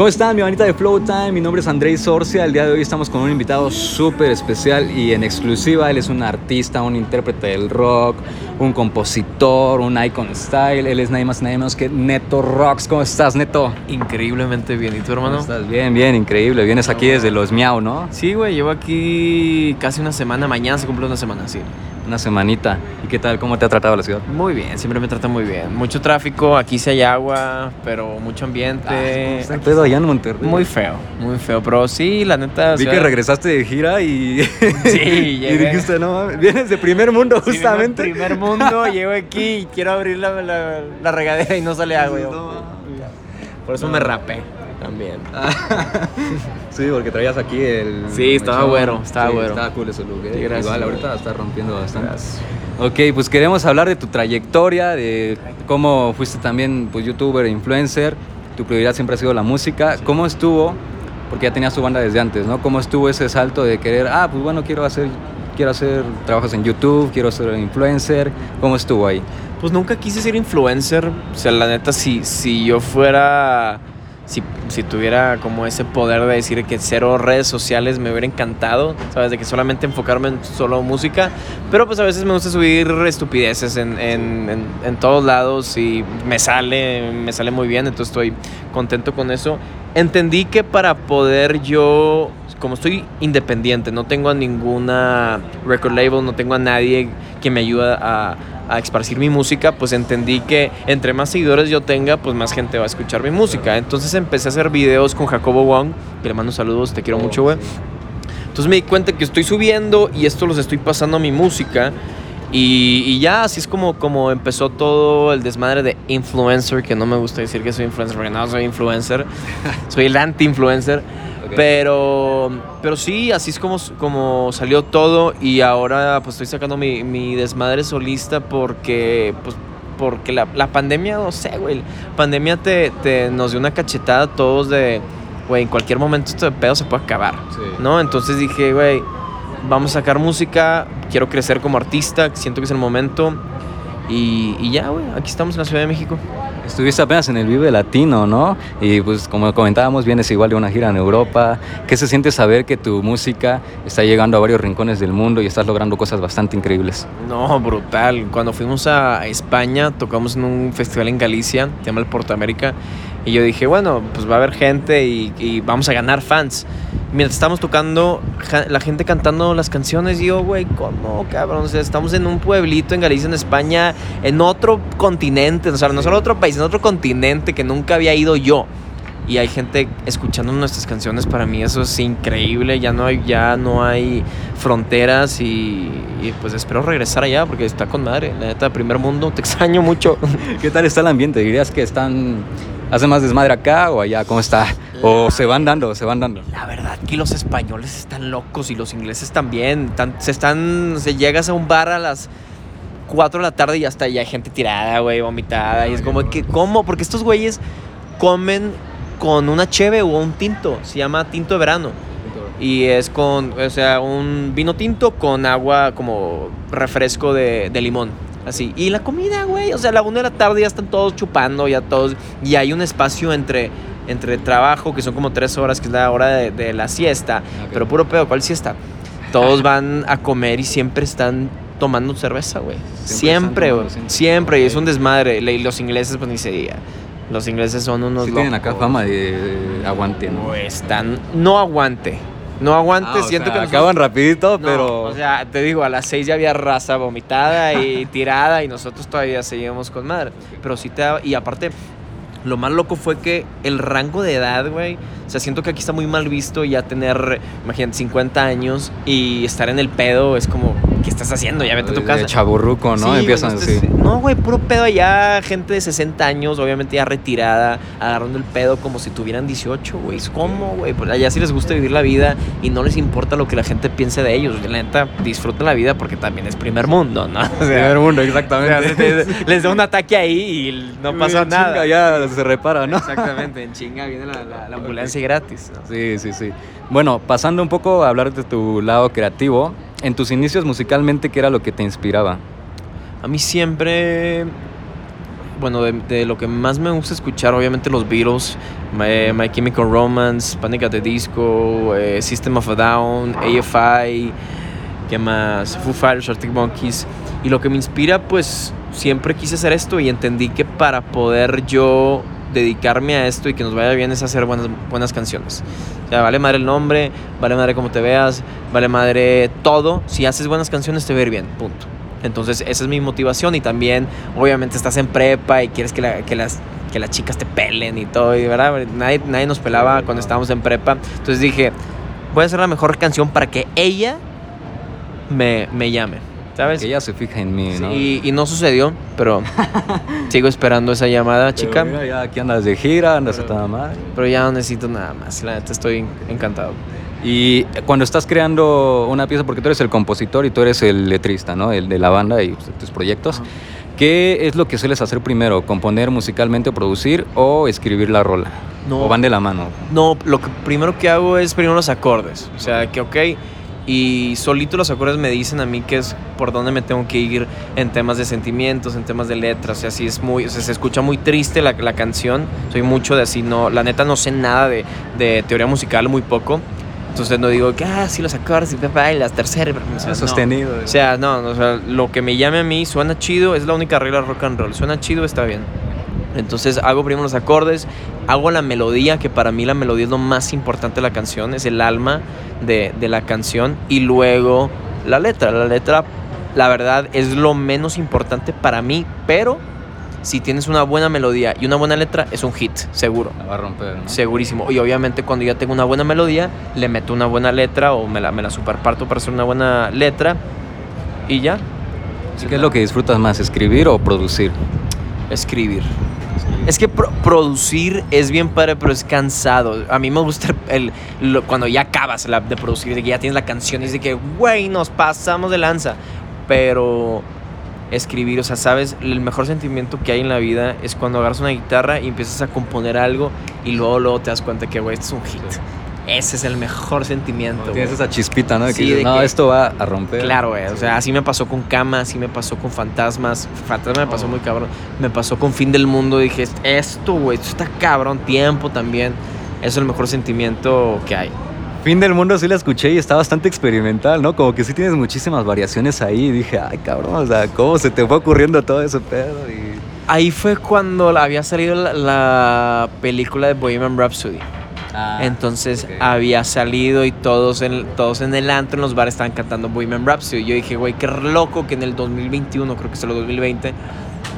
¿Cómo están, mi manita de Flow Time? Mi nombre es Andrei Sorcia. El día de hoy estamos con un invitado súper especial y en exclusiva. Él es un artista, un intérprete del rock, un compositor, un icon style. Él es nadie más nadie menos que Neto Rocks. ¿Cómo estás, Neto? Increíblemente bien. ¿Y tú, hermano? ¿Cómo estás? Bien, bien, increíble. Vienes aquí desde los Miau, ¿no? Sí, güey, llevo aquí casi una semana. Mañana se cumple una semana, sí. Una semanita. ¿Y qué tal? ¿Cómo te ha tratado la ciudad? Muy bien, siempre me trata muy bien. Mucho tráfico, aquí sí hay agua, pero mucho ambiente. está el pedo allá en Monterrey? Muy feo, muy feo. Pero sí, la neta. Vi que regresaste de gira y. Sí, y dijiste, no vienes de primer mundo, justamente. Sí, primer mundo, llego aquí y quiero abrir la, la, regadera y no sale agua. Por eso me rapé también. sí, porque traías aquí el. Sí, estaba bueno, estaba bueno. Estaba cool ese look. ¿eh? Igual, ahorita está rompiendo bastante. Ok, pues queremos hablar de tu trayectoria, de cómo fuiste también pues, youtuber e influencer. Tu prioridad siempre ha sido la música. ¿Cómo estuvo? Porque ya tenías tu banda desde antes, ¿no? ¿Cómo estuvo ese salto de querer, ah, pues bueno, quiero hacer, quiero hacer trabajos en YouTube, quiero ser influencer? ¿Cómo estuvo ahí? Pues nunca quise ser influencer. O sea, la neta, si, si yo fuera si, tuviera como ese poder de decir que cero redes sociales me hubiera encantado, ¿sabes? De que solamente enfocarme en solo música. Pero pues a veces me gusta subir estupideces en, en, en, todos lados y me sale, me sale muy bien, entonces estoy contento con eso. Entendí que para poder yo, como estoy independiente, no tengo a ninguna record label, no tengo a nadie que me ayude a a esparcir mi música, pues entendí que entre más seguidores yo tenga, pues más gente va a escuchar mi música. Entonces empecé a hacer videos con Jacobo Wong, que le mando saludos, te quiero oh, mucho, güey. Entonces me di cuenta que estoy subiendo y esto los estoy pasando a mi música. Y, ya, así es como, como empezó todo el desmadre de influencer, que no me gusta decir que soy influencer, porque no soy influencer, soy el anti-influencer. Pero, pero sí, así es como, como salió todo y ahora pues estoy sacando mi, mi desmadre solista porque, pues, porque la, la pandemia, no sé, güey, la pandemia te, te, nos dio una cachetada a todos de, güey, en cualquier momento esto de pedo se puede acabar, ¿no? Entonces dije, güey, vamos a sacar música, quiero crecer como artista, siento que es el momento y, y ya, güey, aquí estamos en la Ciudad de México. Estuviste apenas en el Vive Latino, ¿no? Y pues como comentábamos, vienes igual de una gira en Europa. ¿Qué se siente saber que tu música está llegando a varios rincones del mundo y estás logrando cosas bastante increíbles? No, brutal. Cuando fuimos a España, tocamos en un festival en Galicia, se llama el Porto América, y yo dije, bueno, pues va a haber gente y, vamos a ganar fans. Mientras estamos tocando, la gente cantando las canciones, y yo, güey, ¿cómo, cabrón? O sea, estamos en un pueblito en Galicia, en España, en otro continente, o sea, no solo otro país, en otro continente que nunca había ido yo. Y hay gente escuchando nuestras canciones, para mí eso es increíble, ya no hay, ya no hay fronteras y, y pues espero regresar allá porque está con madre, la neta, primer mundo, te extraño mucho. ¿Qué tal está el ambiente? ¿Dirías que están ¿Hace más desmadre acá o allá? ¿Cómo está? ¿O se van dando, se van dando? La verdad que los españoles están locos y los ingleses también. se están, se llegas a un bar a las 4 de la tarde y hasta ya hay gente tirada, güey, vomitada. Y es como que, ¿cómo? Porque estos güeyes comen con una cheve o un tinto. Se llama tinto de verano. Y es con, o sea, un vino tinto con agua como refresco de, de limón. Así. Y la comida, güey. O sea, a la una de la tarde ya están todos chupando, ya todos. Y hay un espacio entre, entre trabajo, que son como tres horas, que es la hora de, la siesta. Pero puro pedo, ¿cuál siesta? Todos van a comer y siempre están tomando cerveza, güey. Siempre, güey. Siempre, Y es un desmadre. Y los ingleses, pues ni se diga. Los ingleses son unos. Sí, tienen acá fama de, aguante, ¿no? están. No aguante no aguante, ah, siento que acaban rapidito, pero... O sea, te digo, a las seis ya había raza vomitada y tirada y nosotros todavía seguíamos con madre. Pero sí te... Y aparte, lo más loco fue que el rango de edad, güey, o sea, siento que aquí está muy mal visto ya tener, imagínate, 50 años y estar en el pedo es como, ¿qué estás haciendo? Ya vete a tu casa. chaburruco, ¿no? Empiezan así. No, güey, puro pedo allá, gente de 60 años, obviamente ya retirada, agarrando el pedo como si tuvieran 18, güey. ¿Cómo, güey? Pues allá sí les gusta vivir la vida y no les importa lo que la gente piense de ellos. La neta, disfruta la vida porque también es primer mundo, ¿no? primer mundo, exactamente. les da un ataque ahí y no pasa nada. ya se repara, ¿no? Exactamente, en chinga viene la, la ambulancia gratis. Sí, sí, sí. Bueno, pasando un poco a hablar de tu lado creativo, en tus inicios musicalmente, ¿qué era lo que te inspiraba? A mí siempre, bueno, de, de lo que más me gusta escuchar, obviamente los Beatles, My, My Chemical Romance, Panic at the Disco, eh, System of a Down, AFI, ¿qué más? Foo Fighters, Arctic Monkeys. Y lo que me inspira, pues siempre quise hacer esto y entendí que para poder yo dedicarme a esto y que nos vaya bien es hacer buenas, buenas canciones. Vale madre el nombre, vale madre cómo te veas, vale madre todo. Si haces buenas canciones te va a ir bien, punto. Entonces esa es mi motivación y también obviamente estás en prepa y quieres que, que las, que las chicas te pelen y todo, y ¿verdad? Nadie, nadie nos pelaba cuando estábamos en prepa. Entonces dije, voy a hacer la mejor canción para que ella me, me llame, ¿sabes? Que ella se fija en mí, ¿no? Y, y no sucedió, pero sigo esperando esa llamada, Pero chica. mira, ya aquí andas de gira, andas a toda madre. Pero ya no necesito nada más, la neta estoy encantado. Y cuando estás creando una pieza, porque tú eres el compositor y tú eres el letrista, ¿no? El de la banda y pues, tus proyectos. ¿Qué es lo que sueles hacer primero? ¿Componer musicalmente o producir o escribir la rola? No. ¿O van de la mano? No, lo que primero que hago es primero los acordes. O sea, que ok. Y solito los acordes me dicen a mí que es por dónde me tengo que ir en temas de sentimientos, en temas de letras. O sea, sí es muy, o sea, se escucha muy triste la, la canción. Soy mucho de así, no, la neta no sé nada de, de teoría musical, muy poco. Entonces no digo que, ah, sí, los acordes y papá, y las terceras. no. sostenido. O sea, no, o sea, lo que me llame a mí suena chido, es la única regla rock and roll. Suena chido, está bien. Entonces hago primero los acordes, hago la melodía, que para mí la melodía es lo más importante de la canción, es el alma de, de la canción, y luego la letra. La letra, la verdad, es lo menos importante para mí, pero si tienes una buena melodía y una buena letra, es un hit, seguro. La va a romper, ¿no? Segurísimo. Y obviamente cuando ya tengo una buena melodía, le meto una buena letra o me la, me la superparto para hacer una buena letra y ya. ¿Qué es lo que disfrutas más, escribir o producir? Escribir. Es que pro- producir es bien padre, pero es cansado. A mí me gusta el, lo- cuando ya acabas de producir, de que ya tienes la canción y es de que, güey, nos pasamos de lanza. Pero escribir, o sea, sabes, el mejor sentimiento que hay en la vida es cuando agarras una guitarra y empiezas a componer algo y luego, luego te das cuenta que, güey, este es un hit. Ese es el mejor sentimiento. Tienes esa chispita, ¿no? De que Sí, dices, de no, que- esto va a romper. Claro, güey. O sea, así me pasó con Cama, así me pasó con Fantasmas. Fantasma me pasó Oh. muy cabrón. Me pasó con Fin del Mundo. Dije, esto, güey, esto está cabrón. Tiempo también. Eso es el mejor sentimiento que hay. Fin del mundo sí la escuché y está bastante experimental, ¿no? Como que sí tienes muchísimas variaciones ahí. Y dije, ay, cabrón, o sea, ¿cómo se te fue ocurriendo todo ese pedo? Y... Ahí fue cuando había salido la, la película de Bohemian Rhapsody. Entonces ok. había salido y todos en, todos en el antro, en los bares, estaban cantando Bohemian Rhapsody. Yo dije, güey, qué loco que en el 2021, creo que es el 2020,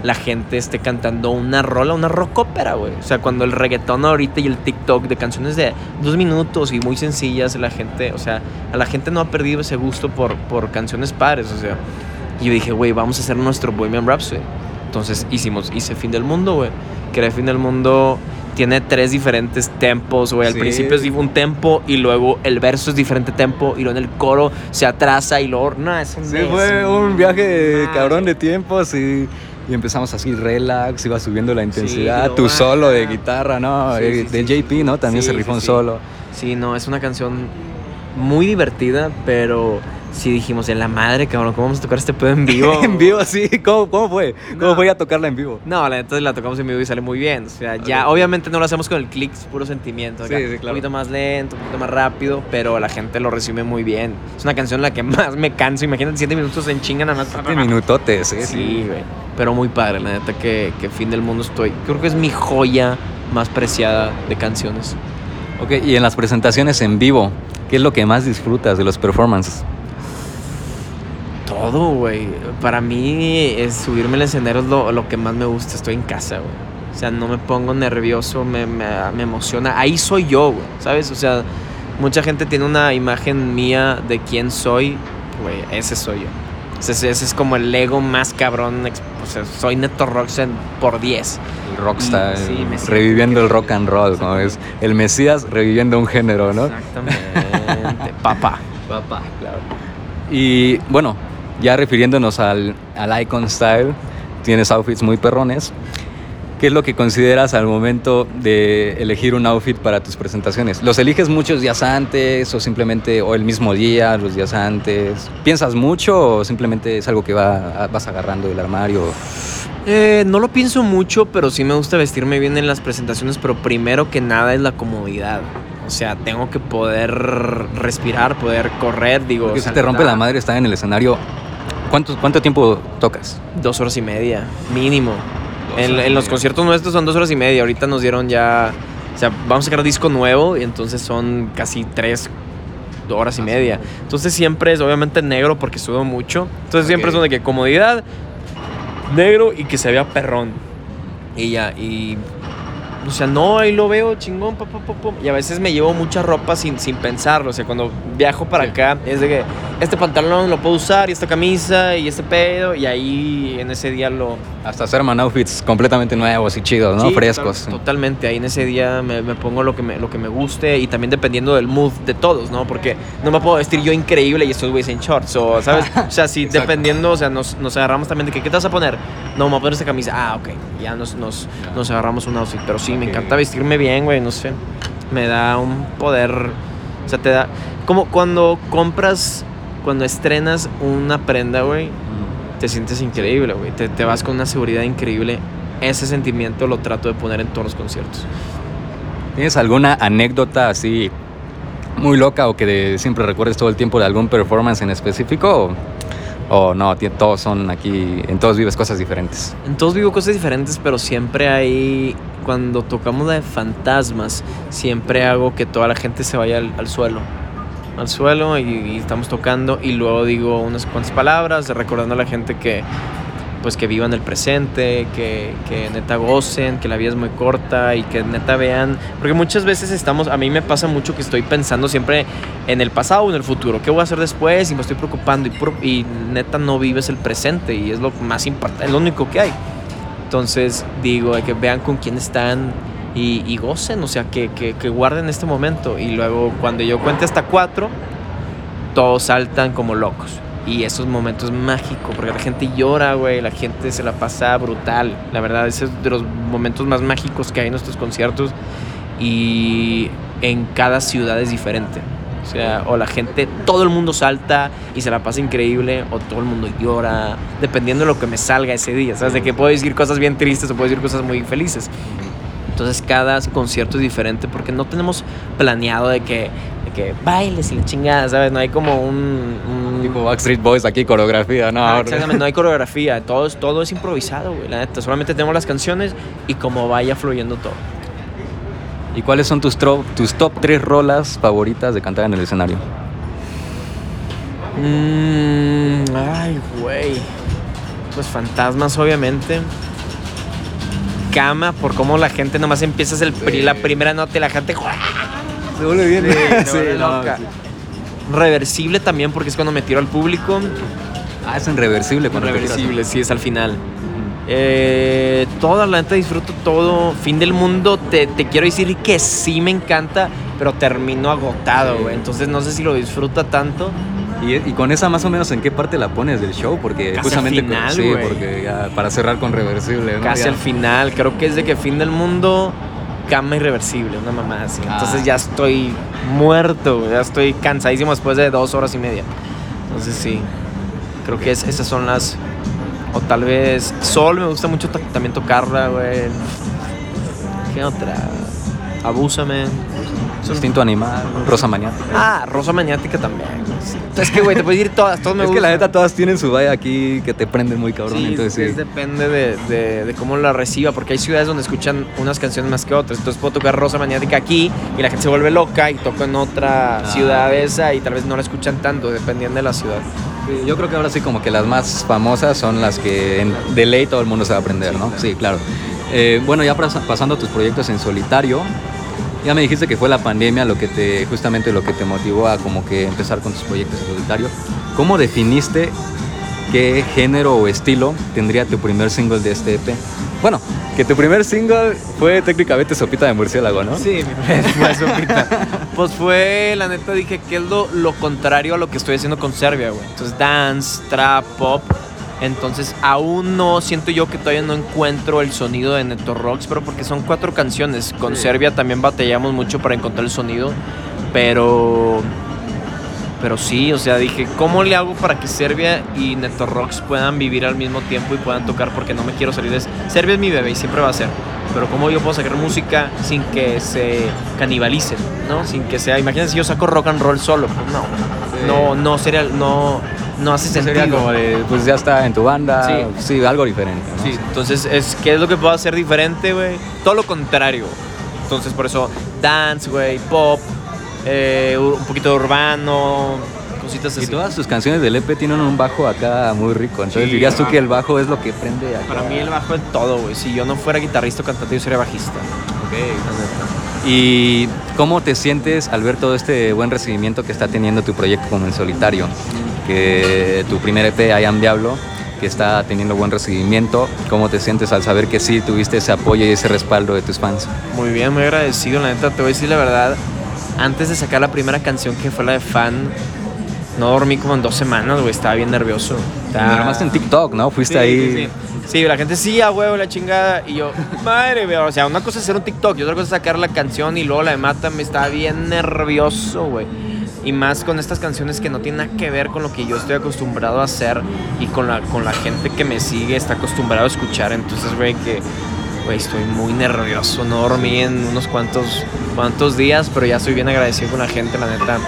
la gente esté cantando una rola, una rock ópera, güey. O sea, cuando el reggaetón ahorita y el TikTok de canciones de dos minutos y muy sencillas, la gente, o sea, a la gente no ha perdido ese gusto por, por canciones padres, o sea. Y yo dije, güey, vamos a hacer nuestro Bohemian Rhapsody. Entonces hicimos, hice Fin del Mundo, güey. Creé Fin del Mundo, tiene tres diferentes tempos, güey. Al Sí. principio es un tempo y luego el verso es diferente tempo y luego en el coro se atrasa y luego... No, es un Sí, fue un viaje cabrón de tiempos y, y empezamos así relax, iba subiendo la intensidad, tu solo de guitarra, ¿no? Sí, sí, de sí. JP, ¿no? También se rifó un solo. Sí, no, es una canción muy divertida, pero sí dijimos, en la madre, cabrón, ¿cómo vamos a tocar este pedo en vivo? en vivo, sí. ¿Cómo, cómo fue? ¿Cómo No. fue a tocarla en vivo? No, la neta la tocamos en vivo y sale muy bien. O sea, ya obviamente no lo hacemos con el click, es puro sentimiento. acá. Sí, sí, claro. Un poquito más lento, un poquito más rápido, pero la gente lo recibe muy bien. Es una canción en la que más me canso. Imagínate, siete minutos en chinga nada más. Siete minutotes, sí, Sí, güey. Pero muy padre, la neta que, que Fin del Mundo estoy. Creo que es mi joya más preciada de canciones. Ok, y en las presentaciones en vivo, ¿qué es lo que más disfrutas de los performances? Todo, güey. Para mí es subirme al escenario es lo, lo que más me gusta. Estoy en casa, güey. O sea, no me pongo nervioso, me, me, me emociona. Ahí soy yo, güey. ¿Sabes? O sea, mucha gente tiene una imagen mía de quién soy. Güey, ese soy yo. Ese, ese es como el ego más cabrón. O sea, soy Neto Roxen por 10. El rockstar, sí, reviviendo el rock and roll, como es el Mesías reviviendo un género, ¿no? Exactamente. Papá. Papá, claro. Y bueno, ya refiriéndonos al, al Icon Style, tienes outfits muy perrones. ¿Qué es lo que consideras al momento de elegir un outfit para tus presentaciones? ¿Los eliges muchos días antes o simplemente o el mismo día, los días antes? ¿Piensas mucho o simplemente es algo que va, vas agarrando del armario? Eh, no lo pienso mucho, pero sí me gusta vestirme bien en las presentaciones, pero primero que nada es la comodidad. O sea, tengo que poder respirar, poder correr, digo. Si te rompe la madre estar en el escenario, ¿cuánto, cuánto tiempo tocas? Dos horas y media, mínimo. En, en los conciertos nuestros son dos horas y media. Ahorita nos dieron ya. O sea, vamos a sacar disco nuevo y entonces son casi tres horas y media. Entonces siempre es obviamente negro porque sudo mucho. Entonces siempre es donde que comodidad, negro y que se vea perrón. Y ya, y. O sea, no, ahí lo veo chingón, pa, pa, pa, pa. Y a veces me llevo mucha ropa sin, sin pensarlo. O sea, cuando viajo para Sí. acá, es de que este pantalón lo puedo usar, y esta camisa, y este pedo. Y ahí en ese día lo, Hasta hacer man outfits completamente nuevos y chidos, ¿no? Sí, Frescos. total- totalmente. Ahí en ese día me, me pongo lo que me, lo que me guste y también dependiendo del mood de todos, ¿no? Porque no me puedo vestir yo increíble y estos güeyes en shorts, o, ¿sabes? O sea, sí, dependiendo, o sea, nos, nos agarramos también de que, ¿qué te vas a poner? No, me voy a poner esta camisa. Ah, ok. Ya nos, nos, nos agarramos un outfit. Pero sí, me encanta vestirme bien, güey, no sé. Me da un poder, o sea, te da... Como cuando compras, cuando estrenas una prenda, güey, Mm. te sientes increíble, güey. Te, te vas con una seguridad increíble. Ese sentimiento lo trato de poner en todos los conciertos. ¿Tienes alguna anécdota así muy loca o que de- siempre recuerdes todo el tiempo de algún performance en específico? O, o no, todos son aquí, en todos vives cosas diferentes. En todos vivo cosas diferentes, pero siempre hay. Cuando tocamos la de fantasmas, siempre hago que toda la gente se vaya al, al suelo. Al suelo y, y estamos tocando y luego digo unas cuantas palabras recordando a la gente que pues que vivan el presente, que, que neta gocen, que la vida es muy corta y que neta vean, porque muchas veces estamos, a mí me pasa mucho que estoy pensando siempre en el pasado o en el futuro, qué voy a hacer después y me estoy preocupando y, y neta no vives el presente y es lo más importante, es lo único que hay. Entonces digo, que vean con quién están y, y gocen, o sea, que, que, guarden este momento y luego cuando yo cuente hasta cuatro, todos saltan como locos. Y esos momentos mágicos, porque la gente llora, güey, la gente se la pasa brutal. La verdad, ese es de los momentos más mágicos que hay en nuestros conciertos. Y en cada ciudad es diferente. O sea, o la gente, todo el mundo salta y se la pasa increíble, o todo el mundo llora, dependiendo de lo que me salga ese día. ¿Sabes? De que puedo decir cosas bien tristes o puedo decir cosas muy felices. Entonces cada concierto es diferente porque no tenemos planeado de que, de que bailes y la chingada, ¿sabes? No hay como un... un- Tipo Backstreet Boys aquí, coreografía, no. Ah, exactamente, no hay coreografía, todo es, todo es improvisado, güey, la neta. Solamente tenemos las canciones y como vaya fluyendo todo. ¿Y cuáles son tus, tus top 3 rolas favoritas de cantar en el escenario? Mm, ay, güey. Pues fantasmas, obviamente. Cama, por cómo la gente nomás empieza el pri- la primera nota y la gente... Se vuelve bien. vuelve loca. Reversible también porque es cuando me tiro al público. Ah, es en reversible. cuando. Reversible, sí, es al final. Eh, toda la neta disfruto todo. Fin del mundo, te, te quiero decir que sí me encanta, pero termino agotado, güey. Entonces no sé si lo disfruta tanto. ¿Y, y con esa más o menos en qué parte la pones del show? Porque Casi justamente... al final, sí, güey. porque ya para cerrar con reversible, ¿no? Casi Ya. al final, creo que es de que fin del mundo, cama irreversible, una mamá así. Ah. Entonces ya estoy muerto, ya estoy cansadísimo después de dos horas y media. Entonces sí, creo que es- esas son las. O tal vez Sol, me gusta mucho también tocarla, güey. ¿Qué otra? Abúsame. Instinto animal, rosa maniática. Ah, Rosa Maniática también. sí. Es que, güey, te puedes ir todas, todas me es que la gustan. neta todas tienen su vaya aquí que te prenden muy cabrón, Sí, entonces es- sí. depende de, de- de cómo la reciba, porque hay ciudades donde escuchan unas canciones más que otras. Entonces puedo tocar Rosa Maniática aquí y la gente se vuelve loca y toco en otra Ah. ciudad esa y tal vez no la escuchan tanto, dependiendo de la ciudad. Sí, Yo creo que ahora sí como que las más famosas son las que en, de ley todo el mundo se va a aprender, ¿no? Sí, claro. Eh, bueno, ya pas- pasando a tus proyectos en solitario, ya me dijiste que fue la pandemia lo que te, justamente lo que te motivó a como que empezar con tus proyectos en solitario. ¿Cómo definiste qué género o estilo tendría tu primer single de este EP? Bueno, que tu primer single fue técnicamente Sopita de Murciélago, ¿no? Sí, fue sopita. Pues fue, la neta, dije que es lo, lo contrario a lo que estoy haciendo con Serbia, güey. Entonces, dance, trap, pop. Entonces, aún no siento yo que todavía no encuentro el sonido de Neto Rocks, pero porque son cuatro canciones. Con Sí. Serbia también batallamos mucho para encontrar el sonido, pero. Pero sí, o sea, dije, ¿cómo le hago para que Serbia y Neto Rocks puedan vivir al mismo tiempo y puedan tocar? Porque no me quiero salir de... Serbia es mi bebé y siempre va a ser. Pero ¿cómo yo puedo sacar música sin que se canibalicen? ¿No? Sin que sea... Imagínense si yo saco rock and roll solo. Pues no. No, no sería... No, no hace sentido. Sería como de, pues ya está en tu banda. Sí. Sí, algo diferente. ¿no? Sí, entonces, es, ¿qué es lo que puedo hacer diferente, güey? Todo lo contrario. Entonces, por eso, dance, güey, pop, eh, un poquito urbano, cositas Y así. todas tus canciones del EP tienen un bajo acá muy rico. Entonces Sí, dirías tú que el bajo es lo que prende acá. Para mí el bajo es todo, güey. Si yo no fuera guitarrista o cantante, yo sería bajista. Ok. ¿Y cómo te sientes al ver todo este buen recibimiento que está teniendo tu proyecto como en solitario? Que tu primer EP, I Am Diablo, que está teniendo buen recibimiento. ¿Cómo te sientes al saber que sí tuviste ese apoyo y ese respaldo de tus fans? Muy bien, muy agradecido, la neta. Te voy a decir la verdad. Antes de sacar la primera canción, que fue la de Fan, no dormí como en dos semanas, güey. Estaba bien nervioso. Estaba- Además en TikTok, ¿no? Fuiste Sí, ahí. Sí, sí. Sí, la gente sí, a huevo, la chingada. Y yo, madre, güey. O sea, una cosa es hacer un TikTok y otra cosa es sacar la canción y luego la de Mata. Me estaba bien nervioso, güey. Y más con estas canciones que no tienen nada que ver con lo que yo estoy acostumbrado a hacer y con la, con la gente que me sigue está acostumbrado a escuchar. Entonces, güey, que, güey, estoy muy nervioso. No dormí en unos cuantos, cuantos días, pero ya estoy bien agradecido con la gente, la neta.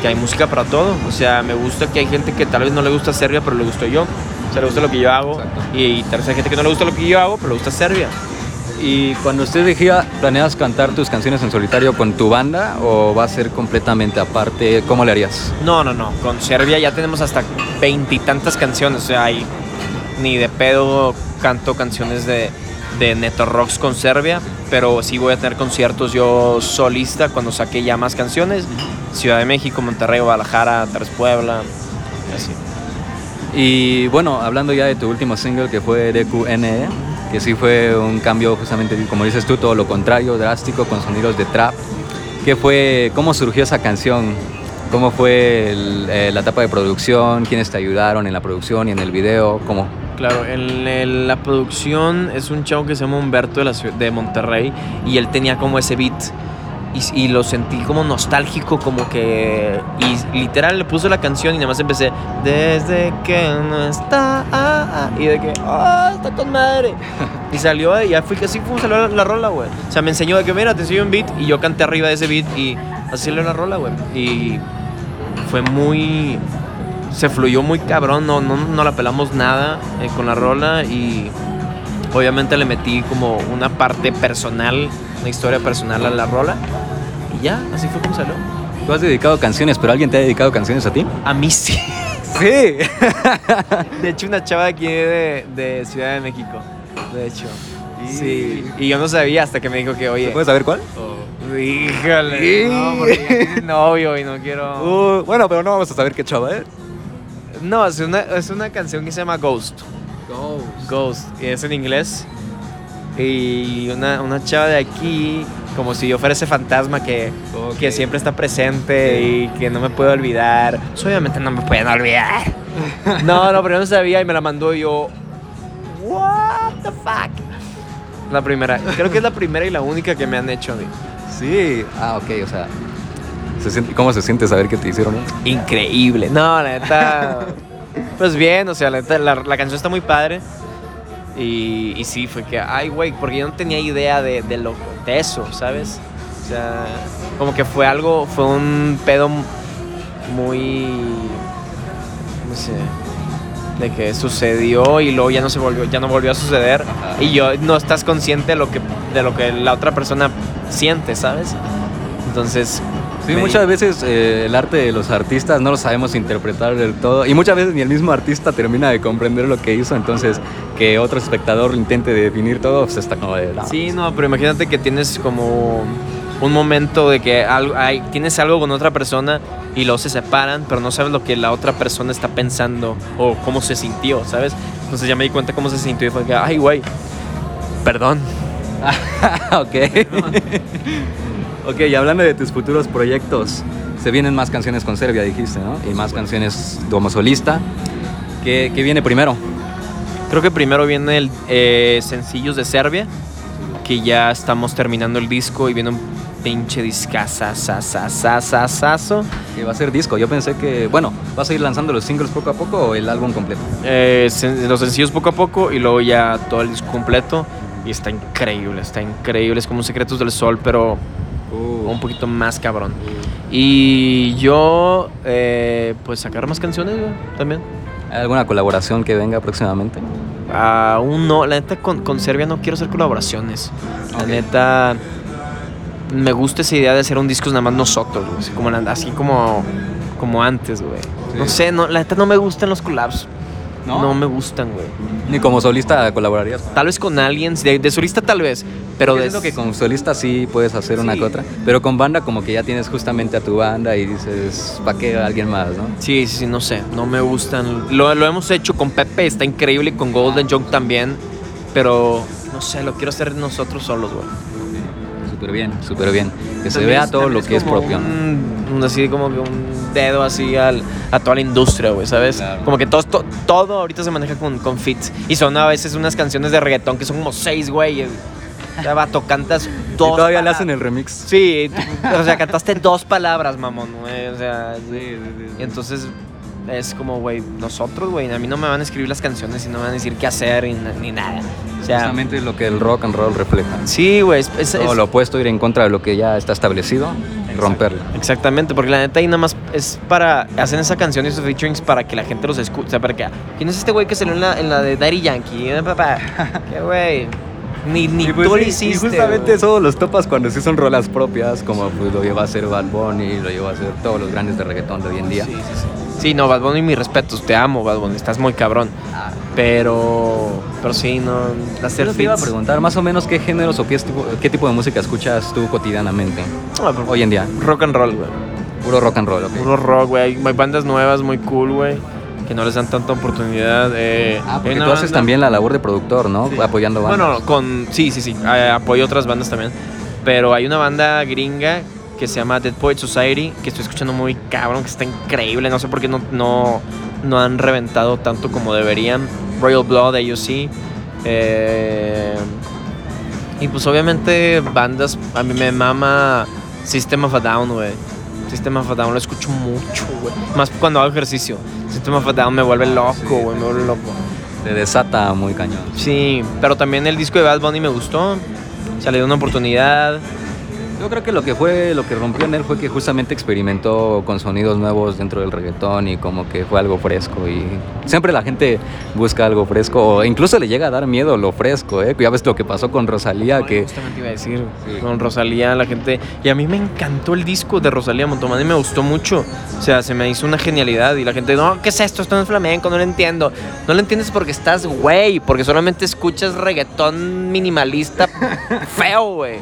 Que hay música para todo. O sea, me gusta que hay gente que tal vez no le gusta Serbia, pero le gusto yo. O sea, le gusta lo que yo hago. Exacto. Y, tal vez hay gente que no le gusta lo que yo hago, pero le gusta Serbia. Y cuando usted dijera, ¿planeas cantar tus canciones en solitario con tu banda o va a ser completamente aparte? ¿Cómo le harías? No, no, no. Con Serbia ya tenemos hasta veintitantas canciones. O sea, hay ni de pedo canto canciones de, de Neto Rocks con Serbia. Pero sí voy a tener conciertos yo solista cuando saque ya más canciones. Ciudad de México, Monterrey, Guadalajara, Tres Puebla. Así. Y bueno, hablando ya de tu último single que fue DQNE, que sí fue un cambio justamente, como dices tú, todo lo contrario, drástico, con sonidos de trap. ¿Qué fue, cómo surgió esa canción? ¿Cómo fue el- eh, la etapa de producción? ¿Quiénes te ayudaron en la producción y en el video? ¿Cómo? Claro, en, la producción es un chavo que se llama Humberto de, la de Monterrey y él tenía como ese beat y, lo sentí como nostálgico, como que... Y literal le puso la canción y nada más empecé desde que no está ah, ah", y de que ah está con madre y salió y ya fui que así fue salió la, la rola güey. O sea me enseñó de que mira te enseño un beat y yo canté arriba de ese beat y así salió la rola güey. Y fue muy se fluyó muy cabrón, no, no, no la pelamos nada eh, con la rola y obviamente le metí como una parte personal, una historia personal a la rola y ya, así fue como salió. Tú has dedicado canciones, pero ¿alguien te ha dedicado canciones a ti? A mí sí. Sí. De hecho, una chava de aquí de, de Ciudad de México, de hecho. Sí. Y yo no sabía hasta que me dijo que, oye, ¿Puedes saber cuál? híjole, no, porque ya novio y no quiero... Uh, bueno, pero no vamos a saber qué chava es. No, es una, es una canción que se llama Ghost. Ghost, que es en inglés. Y una, una chava de aquí, como si yo fuera ese fantasma que, que siempre está presente y que no me puedo olvidar. Pues, obviamente no me pueden olvidar. no, no, pero yo no sabía y me la mandó y yo. What the fuck? La primera, creo que es la primera y la única que me han hecho a mí. Sí. Ah, ok, o sea. ¿se siente- ¿Cómo se siente saber que te hicieron eso? Increíble. No, la neta. pues bien, o sea, la neta, la, la canción está muy padre. Y, y sí, fue que, ay, güey, porque yo no tenía idea de, de, lo, de eso, ¿sabes? O sea, como que fue algo, fue un pedo muy. No sé. De que sucedió y luego ya no se volvió, ya no volvió a suceder. Ajá. Y yo no estás consciente de lo que, de lo que la otra persona siente, ¿sabes? Entonces. Sí, me- muchas veces eh, el arte de los artistas no lo sabemos interpretar del todo y muchas veces ni el mismo artista termina de comprender lo que hizo, entonces que otro espectador intente definir todo, pues está como de... no, Sí, no, pero imagínate que tienes como un momento de que algo, hay, tienes algo con otra persona y luego se separan, pero no sabes lo que la otra persona está pensando o cómo se sintió, ¿sabes? Entonces ya me di cuenta cómo se sintió y fue que, ay, güey, perdón. ok. ok, y hablando de tus futuros proyectos, se vienen más canciones con Serbia, dijiste, ¿no? Y más canciones como solista. ¿Qué, qué viene primero? Creo que primero viene el eh, sencillos de Serbia, que ya estamos terminando el disco y viene un pinche discazazazazazazo. Que va a ser disco. Yo pensé que, bueno, ¿vas a ir lanzando los singles poco a poco o el álbum completo? Eh, sen- los sencillos poco a poco y luego ya todo el disco completo. Y está increíble, está increíble. Es como Secretos del Sol, pero un poquito más cabrón. Y yo, eh, pues sacar más canciones, también. ¿Hay alguna colaboración que venga próximamente? Aún no, la neta con, con Serbia no quiero hacer colaboraciones. La neta me gusta esa idea de hacer un disco nada más nosotros, güey. Así como, así como, como antes, güey. No sé, no, la neta no me gustan los collabs. ¿No? me gustan, güey. Ni como solista colaborarías. Tal vez con alguien, de, de solista tal vez, pero de... siento que con solista sí puedes hacer una Sí. que otra, pero con banda como que ya tienes justamente a tu banda y dices, ¿para qué alguien más, no? Sí, sí, sí, no sé, no me gustan. Lo, lo hemos hecho con Pepe, está increíble, y con Golden Junk también, pero no sé, lo quiero hacer nosotros solos, güey. Súper bien, súper bien. Que se También vea es- todo lo que es propio. un- así como que un dedo así al, a toda la industria, güey, ¿sabes? Claro. Como que todo, to- todo ahorita se maneja con, con fits. Y son a veces unas canciones de reggaetón que son como seis, güey. Ya vato, cantas Y dos. todavía le hacen el remix. Sí, o sea, cantaste dos palabras, mamón, güey. O sea, y entonces es como, güey, nosotros, güey, a mí no me van a escribir las canciones y no me van a decir qué hacer y ni nada. O sea, Justamente lo que el rock and roll refleja. sí, güey, es, es- Todo es- lo opuesto, ir en contra de lo que ya está establecido y romperlo. Exactamente, porque la neta ahí nada más es para. Hacen esa canción y esos featurings para que la gente los escuche. O sea, para que. ¿Quién es este güey que salió en la, en la de Daddy Yankee? Eh, papá. ¿Qué güey? Ni, ni pues tú lo hiciste. y justamente eso los topas cuando sí son rolas propias, como pues lo lleva a hacer Bad Bunny, lo lleva a hacer todos los grandes de reggaetón de hoy en día. Sí, sí, sí. Sí, no, Bad Bunny, mis respetos. Te amo, Bad Bunny. Estás muy cabrón. Pero. Pero sí, no. Hacer Yo te iba a preguntar más o menos qué géneros o qué tipo, qué tipo de música escuchas tú cotidianamente, Ah, hoy en día. Rock and roll, güey. Puro rock and roll, ¿ok? Puro rock, güey. Hay bandas nuevas muy cool, güey. Que no les dan tanta oportunidad. Eh, Ah, porque una tú haces también la labor de productor, ¿no? Sí. Apoyando bandas. Bueno, con. Sí, sí, sí. eh, apoyo otras bandas también. Pero hay una banda gringa que se llama Dead Poet Society, que estoy escuchando muy cabrón, que está increíble. No sé por qué no, no, no han reventado tanto como deberían. Royal Blood, sí. Eh, y pues obviamente bandas, a mí me mama System of a Down, güey. System of a Down lo escucho mucho, güey. Más cuando hago ejercicio. System of a Down me vuelve loco, güey, me vuelve loco. Te desata muy cañón. Sí, pero también el disco de Bad Bunny me gustó. O sea, le dio una oportunidad. Yo creo que lo que fue, lo que rompió en él fue que justamente experimentó con sonidos nuevos dentro del reggaetón y como que fue algo fresco y siempre la gente busca algo fresco o incluso le llega a dar miedo lo fresco, ¿eh? Ya ves lo que pasó con Rosalía, que Justamente iba a decir. Sí. Con Rosalía, la gente. Y a mí me encantó el disco de Rosalía Montomani, me gustó mucho. O sea, se me hizo una genialidad. Y la gente, no, ¿qué es esto? Esto no es flamenco, no lo entiendo. No lo entiendes porque estás güey, porque solamente escuchas reggaetón minimalista feo, güey.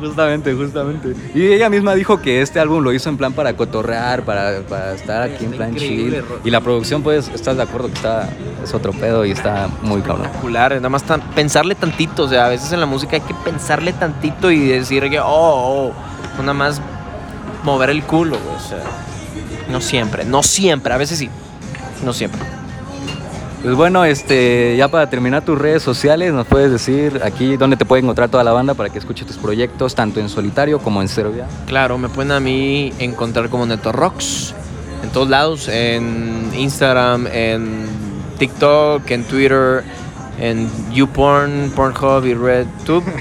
Justamente, justamente. Y ella misma dijo que este álbum lo hizo en plan para cotorrear, para, para estar aquí en plan chill. Y la producción, pues, ¿estás de acuerdo que está, es otro pedo y está muy cabrón? Espectacular, nada más tan- pensarle tantito, o sea, a veces en la música hay que pensarle tantito y decir que, oh, oh, no nada más mover el culo, o sea, no siempre, no siempre, a veces sí, no siempre. Pues bueno, este, ya para terminar tus redes sociales, nos puedes decir aquí dónde te puede encontrar toda la banda para que escuche tus proyectos, tanto en solitario como en Serbia. Claro, me pueden a mí encontrar como Neto Rocks en todos lados, en Instagram, en TikTok, en Twitter, en YouPorn, Pornhub y RedTube.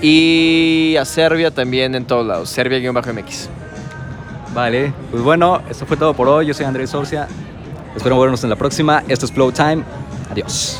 Y a Serbia también en todos lados, Serbia-MX. Vale, pues bueno, esto fue todo por hoy. Yo soy Andrés Sorcia. Espero vernos en la próxima. Esto es Flow Time. Adiós.